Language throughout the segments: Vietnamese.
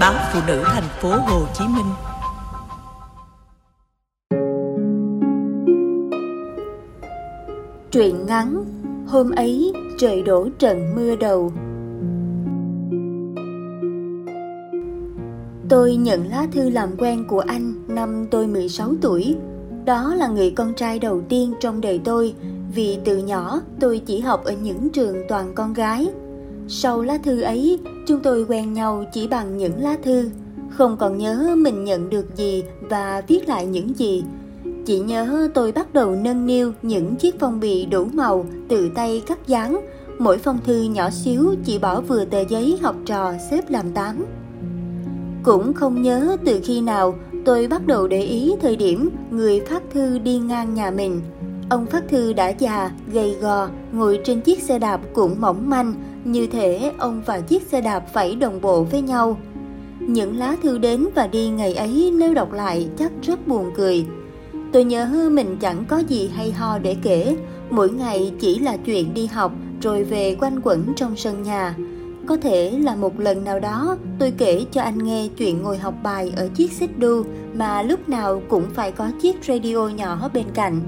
báo phụ nữ thành phố Hồ Chí Minh. Truyện ngắn Hôm ấy trời đổ trận mưa đầu Tôi nhận lá thư làm quen của anh năm tôi 16 tuổi. Đó là người con trai đầu tiên trong đời tôi, vì từ nhỏ tôi chỉ học ở những trường toàn con gái. Sau lá thư ấy, chúng tôi quen nhau chỉ bằng những lá thư, không còn nhớ mình nhận được gì và viết lại những gì. Chỉ nhớ tôi bắt đầu nâng niu những chiếc phong bì đủ màu từ tay cắt dán, mỗi phong thư nhỏ xíu chỉ bỏ vừa tờ giấy học trò xếp làm tám. Cũng không nhớ từ khi nào tôi bắt đầu để ý thời điểm người phát thư đi ngang nhà mình. Ông phát thư đã già, gầy gò, ngồi trên chiếc xe đạp cũng mỏng manh, như thể ông và chiếc xe đạp phải đồng bộ với nhau. Những lá thư đến và đi ngày ấy nếu đọc lại chắc rất buồn cười. Tôi nhớ mình chẳng có gì hay ho để kể, mỗi ngày chỉ là chuyện đi học rồi về quanh quẩn trong sân nhà. Có thể là một lần nào đó tôi kể cho anh nghe chuyện ngồi học bài ở chiếc xích đu mà lúc nào cũng phải có chiếc radio nhỏ bên cạnh.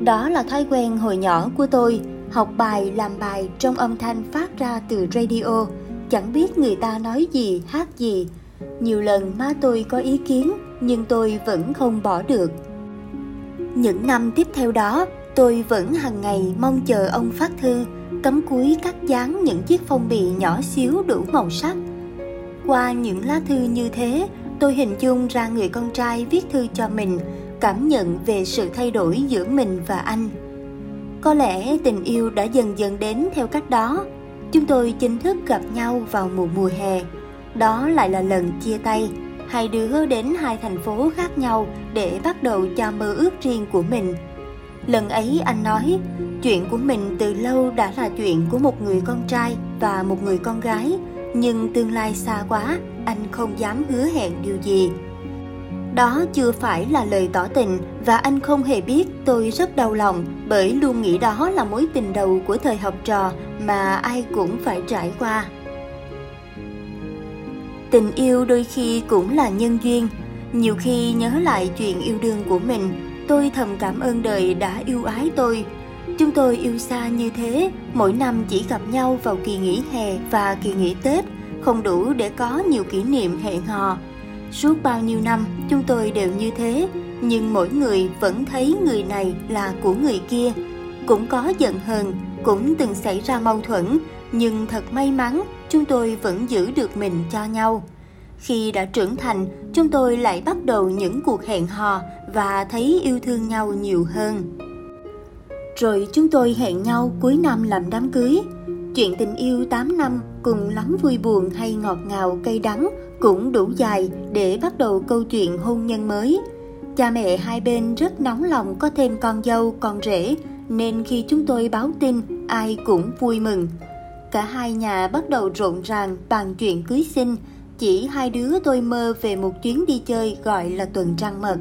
Đó là thói quen hồi nhỏ của tôi, học bài làm bài trong âm thanh phát ra từ radio, chẳng biết người ta nói gì, hát gì. Nhiều lần má tôi có ý kiến nhưng tôi vẫn không bỏ được. Những năm tiếp theo đó, tôi vẫn hàng ngày mong chờ ông phát thư cắm cúi cắt dán những chiếc phong bì nhỏ xíu đủ màu sắc. Qua những lá thư như thế, tôi hình dung ra người con trai viết thư cho mình, cảm nhận về sự thay đổi giữa mình và anh. Có lẽ tình yêu đã dần dần đến theo cách đó. Chúng tôi chính thức gặp nhau vào mùa mùa hè. Đó lại là lần chia tay. Hai đứa đến hai thành phố khác nhau để bắt đầu cho mơ ước riêng của mình. Lần ấy anh nói, chuyện của mình từ lâu đã là chuyện của một người con trai và một người con gái, nhưng tương lai xa quá, anh không dám hứa hẹn điều gì. Đó chưa phải là lời tỏ tình và anh không hề biết tôi rất đau lòng bởi luôn nghĩ đó là mối tình đầu của thời học trò mà ai cũng phải trải qua. Tình yêu đôi khi cũng là nhân duyên, nhiều khi nhớ lại chuyện yêu đương của mình, tôi thầm cảm ơn đời đã yêu ái tôi. Chúng tôi yêu xa như thế, mỗi năm chỉ gặp nhau vào kỳ nghỉ hè và kỳ nghỉ Tết, không đủ để có nhiều kỷ niệm hẹn hò. Suốt bao nhiêu năm, chúng tôi đều như thế, nhưng mỗi người vẫn thấy người này là của người kia. Cũng có giận hờn, cũng từng xảy ra mâu thuẫn, nhưng thật may mắn, chúng tôi vẫn giữ được mình cho nhau. Khi đã trưởng thành, chúng tôi lại bắt đầu những cuộc hẹn hò và thấy yêu thương nhau nhiều hơn. Rồi chúng tôi hẹn nhau cuối năm làm đám cưới. Chuyện tình yêu 8 năm cùng lắm vui buồn hay ngọt ngào cay đắng cũng đủ dài để bắt đầu câu chuyện hôn nhân mới. Cha mẹ hai bên rất nóng lòng có thêm con dâu, con rể, nên khi chúng tôi báo tin, ai cũng vui mừng. Cả hai nhà bắt đầu rộn ràng bàn chuyện cưới xin, chỉ hai đứa tôi mơ về một chuyến đi chơi gọi là tuần trăng mật.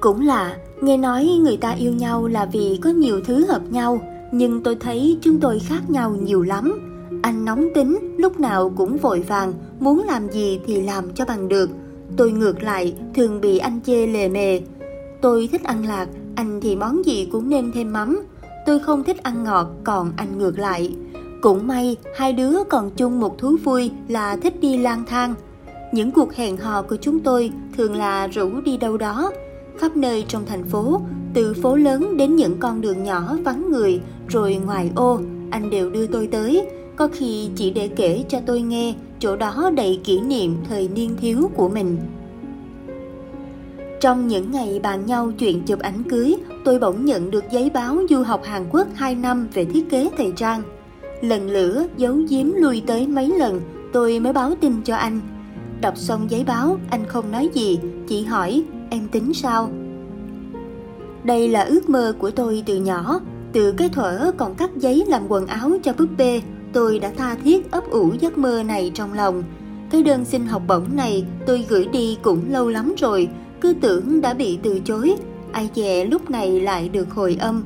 Cũng là, nghe nói người ta yêu nhau là vì có nhiều thứ hợp nhau, nhưng tôi thấy chúng tôi khác nhau nhiều lắm. Anh nóng tính, lúc nào cũng vội vàng, muốn làm gì thì làm cho bằng được. Tôi ngược lại, thường bị anh chê lề mề. Tôi thích ăn lạc, anh thì món gì cũng nêm thêm mắm. Tôi không thích ăn ngọt, còn anh ngược lại. Cũng may, hai đứa còn chung một thú vui là thích đi lang thang. Những cuộc hẹn hò của chúng tôi thường là rủ đi đâu đó, khắp nơi trong thành phố, từ phố lớn đến những con đường nhỏ vắng người, rồi ngoài ô, anh đều đưa tôi tới, có khi chỉ để kể cho tôi nghe chỗ đó đầy kỷ niệm thời niên thiếu của mình. Trong những ngày bàn nhau chuyện chụp ảnh cưới, tôi bỗng nhận được giấy báo du học Hàn Quốc 2 năm về thiết kế thời trang. Lần lửa giấu giếm lui tới mấy lần, tôi mới báo tin cho anh. Đọc xong giấy báo, anh không nói gì, chỉ hỏi em tính sao? Đây là ước mơ của tôi từ nhỏ, từ cái thuở còn cắt giấy làm quần áo cho búp bê, tôi đã tha thiết ấp ủ giấc mơ này trong lòng. Cái đơn xin học bổng này tôi gửi đi cũng lâu lắm rồi, cứ tưởng đã bị từ chối, ai dè lúc này lại được hồi âm.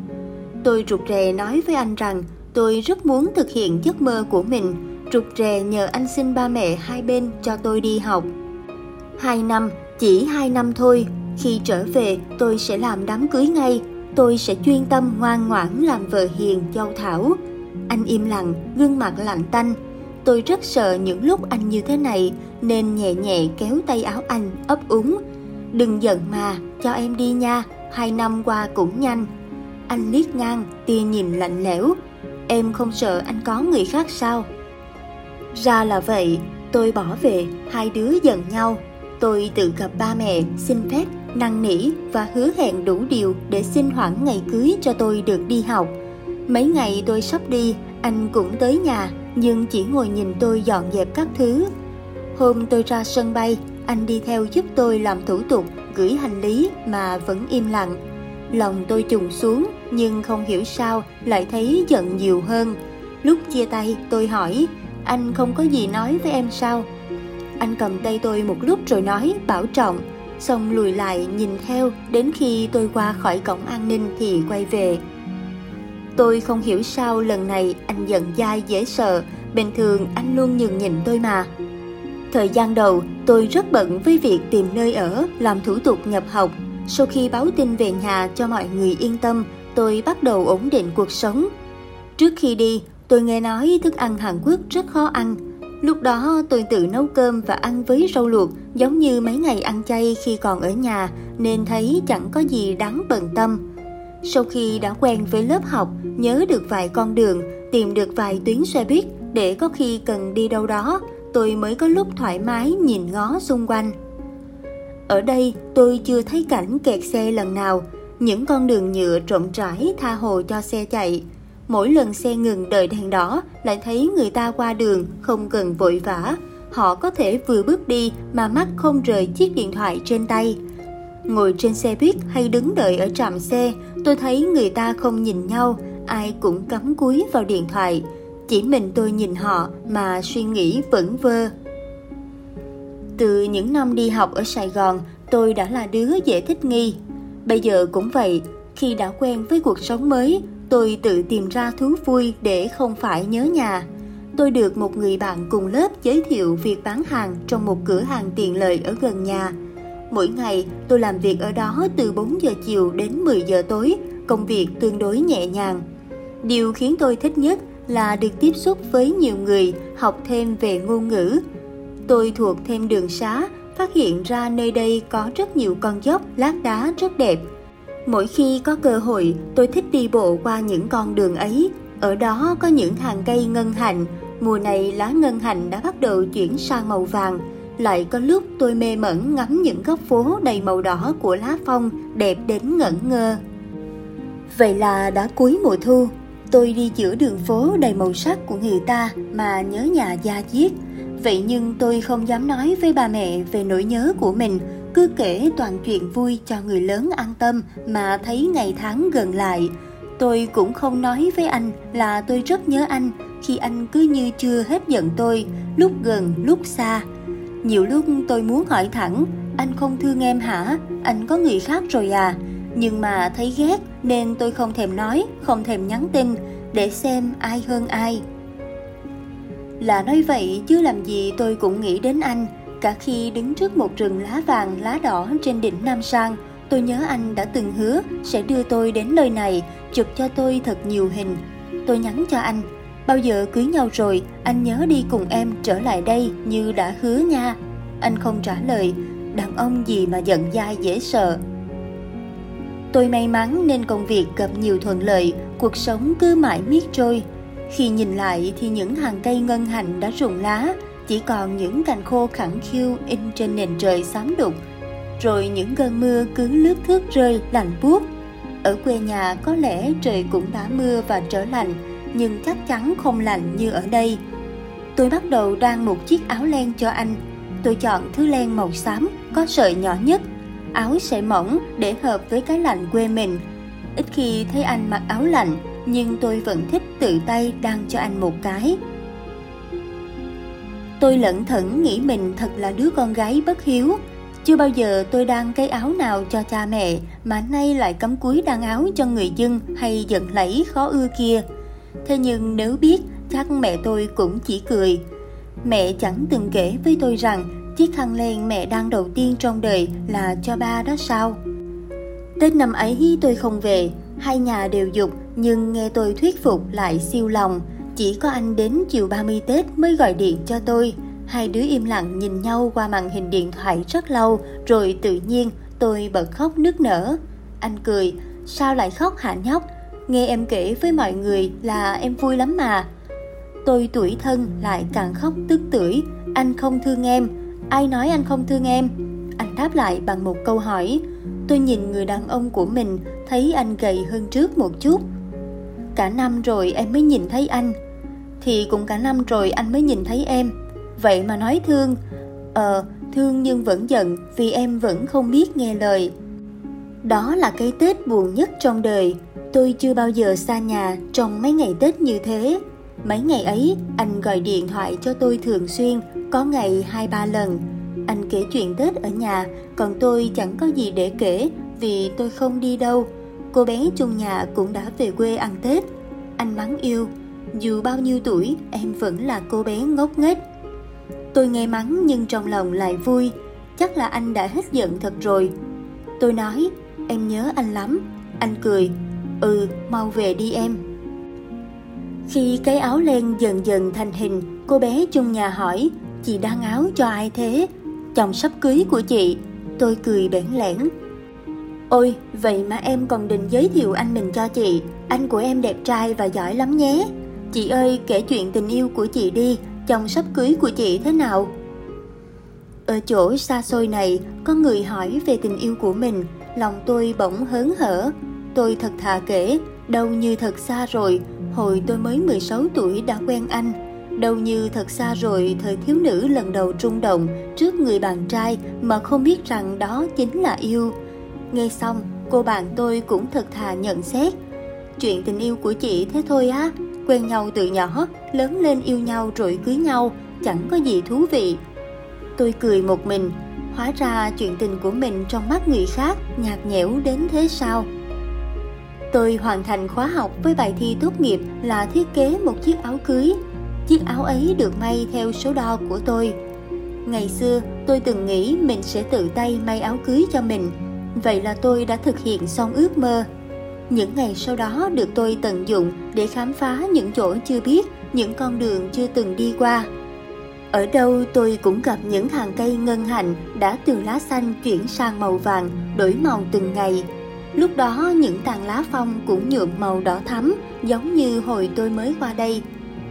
Tôi rụt rè nói với anh rằng tôi rất muốn thực hiện giấc mơ của mình, rụt rè nhờ anh xin ba mẹ hai bên cho tôi đi học. Hai năm, chỉ hai năm thôi, khi trở về tôi sẽ làm đám cưới ngay, tôi sẽ chuyên tâm ngoan ngoãn làm vợ hiền dâu thảo. Anh im lặng, gương mặt lạnh tanh. Tôi rất sợ những lúc anh như thế này nên nhẹ nhẹ kéo tay áo anh ấp úng. Đừng giận mà, cho em đi nha, hai năm qua cũng nhanh. Anh liếc ngang, tia nhìn lạnh lẽo. Em không sợ anh có người khác sao? Ra là vậy, tôi bỏ về, hai đứa giận nhau. Tôi tự gặp ba mẹ, xin phép, năn nỉ và hứa hẹn đủ điều để xin hoãn ngày cưới cho tôi được đi học. Mấy ngày tôi sắp đi, anh cũng tới nhà, nhưng chỉ ngồi nhìn tôi dọn dẹp các thứ. Hôm tôi ra sân bay, anh đi theo giúp tôi làm thủ tục, gửi hành lý mà vẫn im lặng. Lòng tôi trùng xuống, nhưng không hiểu sao lại thấy giận nhiều hơn. Lúc chia tay, tôi hỏi, anh không có gì nói với em sao? Anh cầm tay tôi một lúc rồi nói bảo trọng, xong lùi lại nhìn theo đến khi tôi qua khỏi cổng an ninh thì quay về. Tôi không hiểu sao lần này anh giận dai dễ sợ, bình thường anh luôn nhường nhịn tôi mà. Thời gian đầu, tôi rất bận với việc tìm nơi ở, làm thủ tục nhập học. Sau khi báo tin về nhà cho mọi người yên tâm, tôi bắt đầu ổn định cuộc sống. Trước khi đi, tôi nghe nói thức ăn Hàn Quốc rất khó ăn. Lúc đó tôi tự nấu cơm và ăn với rau luộc giống như mấy ngày ăn chay khi còn ở nhà nên thấy chẳng có gì đáng bận tâm. Sau khi đã quen với lớp học, nhớ được vài con đường, tìm được vài tuyến xe buýt để có khi cần đi đâu đó, tôi mới có lúc thoải mái nhìn ngó xung quanh. Ở đây tôi chưa thấy cảnh kẹt xe lần nào, những con đường nhựa rộng rãi tha hồ cho xe chạy. Mỗi lần xe ngừng đợi đèn đỏ lại thấy người ta qua đường không cần vội vã. Họ có thể vừa bước đi mà mắt không rời chiếc điện thoại trên tay. Ngồi trên xe buýt hay đứng đợi ở trạm xe, tôi thấy người ta không nhìn nhau, ai cũng cắm cúi vào điện thoại. Chỉ mình tôi nhìn họ mà suy nghĩ vẩn vơ. Từ những năm đi học ở Sài Gòn, tôi đã là đứa dễ thích nghi. Bây giờ cũng vậy, khi đã quen với cuộc sống mới, tôi tự tìm ra thú vui để không phải nhớ nhà. Tôi được một người bạn cùng lớp giới thiệu việc bán hàng trong một cửa hàng tiện lợi ở gần nhà. Mỗi ngày tôi làm việc ở đó từ 4 giờ chiều đến 10 giờ tối, công việc tương đối nhẹ nhàng. Điều khiến tôi thích nhất là được tiếp xúc với nhiều người, học thêm về ngôn ngữ. Tôi thuộc thêm đường xá, phát hiện ra nơi đây có rất nhiều con dốc, lát đá rất đẹp. Mỗi khi có cơ hội, tôi thích đi bộ qua những con đường ấy. Ở đó có những hàng cây ngân hạnh mùa này lá ngân hạnh đã bắt đầu chuyển sang màu vàng. Lại có lúc tôi mê mẩn ngắm những góc phố đầy màu đỏ của lá phong đẹp đến ngẩn ngơ. Vậy là đã cuối mùa thu, tôi đi giữa đường phố đầy màu sắc của người ta mà nhớ nhà da diết. Vậy nhưng tôi không dám nói với ba mẹ về nỗi nhớ của mình, cứ kể toàn chuyện vui cho người lớn an tâm mà thấy ngày tháng gần lại. Tôi cũng không nói với anh là tôi rất nhớ anh khi anh cứ như chưa hết giận tôi, lúc gần lúc xa. Nhiều lúc tôi muốn hỏi thẳng, anh không thương em hả? Anh có người khác rồi à? Nhưng mà thấy ghét nên tôi không thèm nói, không thèm nhắn tin để xem ai hơn ai. Là nói vậy chứ làm gì tôi cũng nghĩ đến anh, cả khi đứng trước một rừng lá vàng lá đỏ trên đỉnh Nam Sang, tôi nhớ anh đã từng hứa sẽ đưa tôi đến nơi này, chụp cho tôi thật nhiều hình. Tôi nhắn cho anh, bao giờ cưới nhau rồi, anh nhớ đi cùng em trở lại đây như đã hứa nha. Anh không trả lời, đàn ông gì mà giận dai dễ sợ. Tôi may mắn nên công việc gặp nhiều thuận lợi, cuộc sống cứ mãi miết trôi. Khi nhìn lại thì những hàng cây ngân hành đã rụng lá, chỉ còn những cành khô khẳng khiu in trên nền trời xám đục. Rồi những cơn mưa cứ lướt thước rơi lạnh buốt. Ở quê nhà có lẽ trời cũng đã mưa và trở lạnh, nhưng chắc chắn không lạnh như ở đây. Tôi bắt đầu đan một chiếc áo len cho anh. Tôi chọn thứ len màu xám, có sợi nhỏ nhất. Áo sẽ mỏng để hợp với cái lạnh quê mình. Ít khi thấy anh mặc áo lạnh, nhưng tôi vẫn thích tự tay đan cho anh một cái. Tôi lẩn thẩn nghĩ mình thật là đứa con gái bất hiếu. Chưa bao giờ tôi đan cái áo nào cho cha mẹ mà nay lại cấm cúi đan áo cho người dân hay giận lẫy khó ưa kia. Thế nhưng nếu biết chắc mẹ tôi cũng chỉ cười. Mẹ chẳng từng kể với tôi rằng chiếc khăn len mẹ đang đầu tiên trong đời là cho ba đó sao? Tết năm ấy tôi không về, hai nhà đều dục nhưng nghe tôi thuyết phục lại siêu lòng. Chỉ có anh đến chiều 30 Tết mới gọi điện cho tôi. Hai đứa im lặng nhìn nhau qua màn hình điện thoại rất lâu rồi tự nhiên tôi bật khóc nức nở. Anh cười, sao lại khóc hả nhóc? Nghe em kể với mọi người là em vui lắm mà. Tôi tuổi thân lại càng khóc tức tưởi, anh không thương em. Ai nói anh không thương em? Anh đáp lại bằng một câu hỏi. Tôi nhìn người đàn ông của mình, thấy anh gầy hơn trước một chút. Cả năm rồi em mới nhìn thấy anh. Thì cũng cả năm rồi anh mới nhìn thấy em. Vậy mà nói thương. Ờ, thương nhưng vẫn giận vì em vẫn không biết nghe lời. Đó là cái Tết buồn nhất trong đời. Tôi chưa bao giờ xa nhà trong mấy ngày Tết như thế. Mấy ngày ấy, anh gọi điện thoại cho tôi thường xuyên, có ngày hai ba lần. Anh kể chuyện Tết ở nhà, còn tôi chẳng có gì để kể vì tôi không đi đâu. Cô bé chung nhà cũng đã về quê ăn Tết. Anh mắng yêu, dù bao nhiêu tuổi em vẫn là cô bé ngốc nghếch. Tôi nghe mắng nhưng trong lòng lại vui, chắc là anh đã hết giận thật rồi. Tôi nói, em nhớ anh lắm. Anh cười, ừ, mau về đi em. Khi cái áo len dần dần thành hình, cô bé chung nhà hỏi, chị đang áo cho ai thế? Chồng sắp cưới của chị. Tôi cười bẽn lẽn. Ôi, vậy mà em còn định giới thiệu anh mình cho chị. Anh của em đẹp trai và giỏi lắm nhé. Chị ơi, kể chuyện tình yêu của chị đi, chồng sắp cưới của chị thế nào? Ở chỗ xa xôi này, có người hỏi về tình yêu của mình, lòng tôi bỗng hớn hở. Tôi thật thà kể, đâu như thật xa rồi, hồi tôi mới 16 tuổi đã quen anh. Đâu như thật xa rồi thời thiếu nữ lần đầu trung động trước người bạn trai mà không biết rằng đó chính là yêu. Nghe xong, cô bạn tôi cũng thật thà nhận xét. Chuyện tình yêu của chị thế thôi á, quen nhau từ nhỏ, lớn lên yêu nhau rồi cưới nhau, chẳng có gì thú vị. Tôi cười một mình, hóa ra chuyện tình của mình trong mắt người khác nhạt nhẽo đến thế sao? Tôi hoàn thành khóa học với bài thi tốt nghiệp là thiết kế một chiếc áo cưới. Chiếc áo ấy được may theo số đo của tôi. Ngày xưa, tôi từng nghĩ mình sẽ tự tay may áo cưới cho mình. Vậy là tôi đã thực hiện xong ước mơ. Những ngày sau đó được tôi tận dụng để khám phá những chỗ chưa biết, những con đường chưa từng đi qua. Ở đâu tôi cũng gặp những hàng cây ngân hạnh đã từ lá xanh chuyển sang màu vàng, đổi màu từng ngày. Lúc đó những tàn lá phong cũng nhuộm màu đỏ thắm, giống như hồi tôi mới qua đây.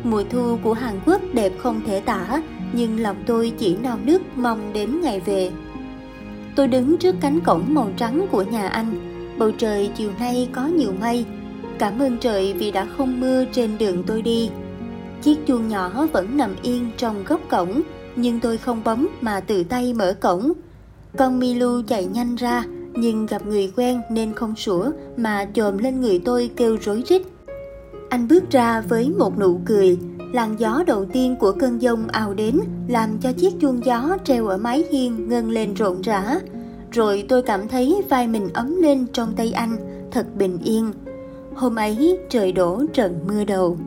Mùa thu của Hàn Quốc đẹp không thể tả, nhưng lòng tôi chỉ nao nước mong đến ngày về. Tôi đứng trước cánh cổng màu trắng của nhà anh. Bầu trời chiều nay có nhiều mây. Cảm ơn trời vì đã không mưa trên đường tôi đi. Chiếc chuông nhỏ vẫn nằm yên trong góc cổng, nhưng tôi không bấm mà tự tay mở cổng. Con Milu chạy nhanh ra, nhưng gặp người quen nên không sủa mà chồm lên người tôi kêu rối rít. Anh bước ra với một nụ cười, làn gió đầu tiên của cơn giông ào đến làm cho chiếc chuông gió treo ở mái hiên ngân lên rộn rã. Rồi tôi cảm thấy vai mình ấm lên trong tay anh, thật bình yên. Hôm ấy trời đổ trận mưa đầu.